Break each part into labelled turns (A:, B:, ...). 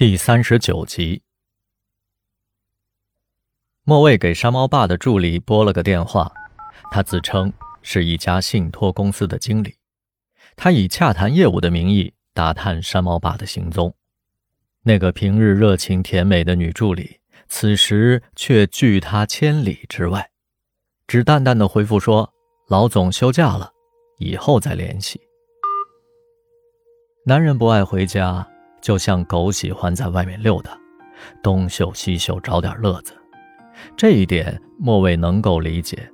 A: 第三十九集，莫卫给山猫爸的助理拨了个电话，他自称是一家信托公司的经理，他以洽谈业务的名义打探山猫爸的行踪。那个平日热情甜美的女助理，此时却拒他千里之外，只淡淡的回复说：“老总休假了，以后再联系。”男人不爱回家。就像狗喜欢在外面溜达，东嗅西嗅找点乐子，这一点莫蔚能够理解。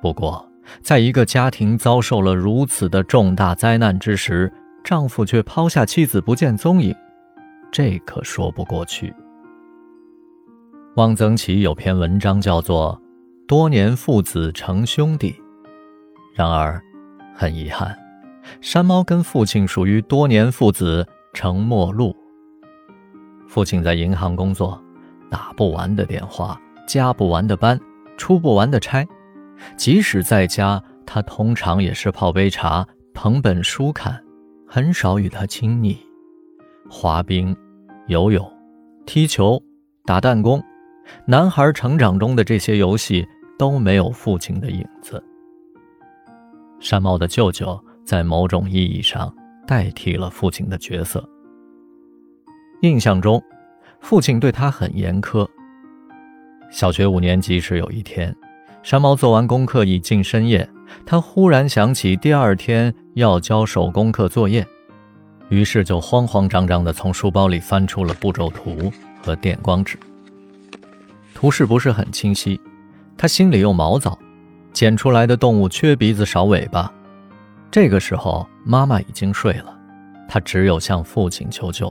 A: 不过，在一个家庭遭受了如此的重大灾难之时，丈夫却抛下妻子不见踪影，这可说不过去。汪曾祺有篇文章叫做《多年父子成兄弟》，然而，很遗憾，山猫跟父亲属于多年父子。成陌路。父亲在银行工作，打不完的电话，加不完的班，出不完的差。即使在家，他通常也是泡杯茶，捧本书看，很少与他亲昵。滑冰、游泳、踢球、打弹弓，男孩成长中的这些游戏都没有父亲的影子。山猫的舅舅在某种意义上。代替了父亲的角色。印象中，父亲对他很严苛。小学五年级时，有一天，山猫做完功课已近深夜，他忽然想起第二天要交手工课作业，于是就慌慌张张地从书包里翻出了步骤图和电光纸。图示不是很清晰，他心里又毛躁，剪出来的动物缺鼻子少尾巴。这个时候，妈妈已经睡了，他只有向父亲求救。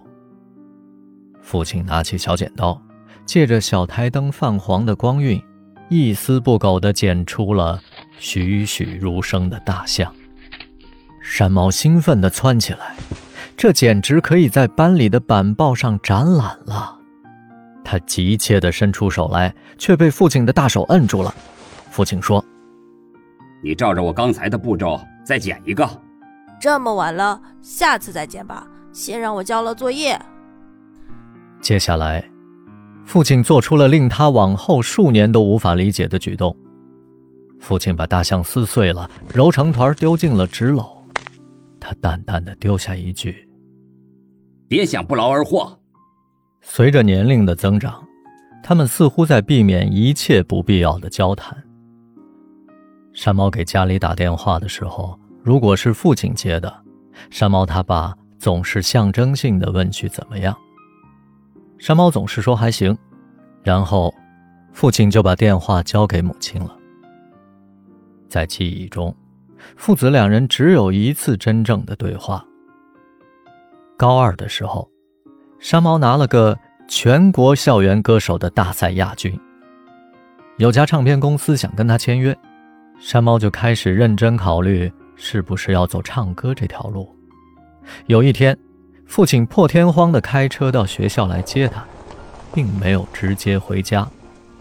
A: 父亲拿起小剪刀，借着小台灯泛黄的光晕，一丝不苟地剪出了栩栩如生的大象。山猫兴奋地窜起来，这简直可以在班里的板报上展览了。他急切地伸出手来，却被父亲的大手摁住了。父亲说：“
B: 你照着我刚才的步骤。”再剪一个，
C: 这么晚了，下次再剪吧。先让我交了作业。
A: 接下来，父亲做出了令他往后数年都无法理解的举动。父亲把大象撕碎了，揉成团丢进了纸篓。他淡淡的丢下一句：“
B: 别想不劳而获。”
A: 随着年龄的增长，他们似乎在避免一切不必要的交谈。山猫给家里打电话的时候，如果是父亲接的，山猫他爸总是象征性的问句怎么样。山猫总是说还行，然后父亲就把电话交给母亲了。在记忆中，父子两人只有一次真正的对话。高二的时候，山猫拿了个全国校园歌手的大赛亚军，有家唱片公司想跟他签约。山猫就开始认真考虑是不是要走唱歌这条路。有一天，父亲破天荒地开车到学校来接他，并没有直接回家，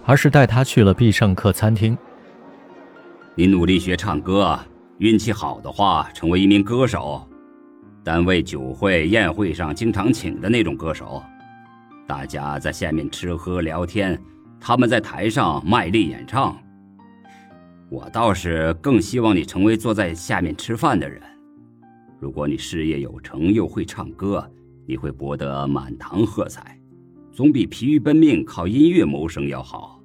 A: 而是带他去了必胜客餐厅。
B: 你努力学唱歌，运气好的话成为一名歌手，单位酒会宴会上经常请的那种歌手，大家在下面吃喝聊天，他们在台上卖力演唱。我倒是更希望你成为坐在下面吃饭的人。如果你事业有成又会唱歌，你会博得满堂喝彩，总比疲于奔命靠音乐谋生要好。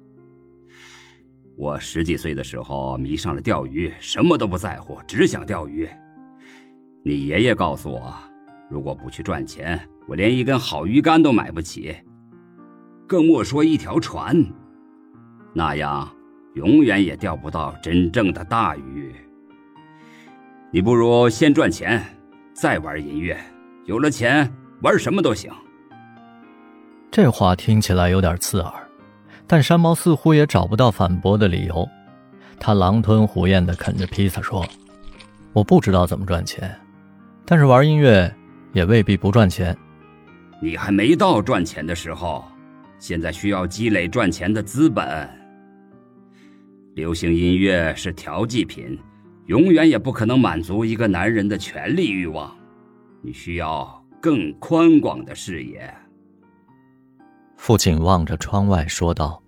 B: 我十几岁的时候迷上了钓鱼，什么都不在乎，只想钓鱼。你爷爷告诉我，如果不去赚钱，我连一根好鱼竿都买不起，更莫说一条船。那样。永远也钓不到真正的大鱼。你不如先赚钱，再玩音乐。有了钱，玩什么都行。
A: 这话听起来有点刺耳，但山猫似乎也找不到反驳的理由。他狼吞虎咽地啃着披萨说：“我不知道怎么赚钱，但是玩音乐也未必不赚钱。
B: 你还没到赚钱的时候，现在需要积累赚钱的资本。”流行音乐是调剂品永远也不可能满足一个男人的权利欲望。你需要更宽广的视野。
A: 父亲望着窗外说道。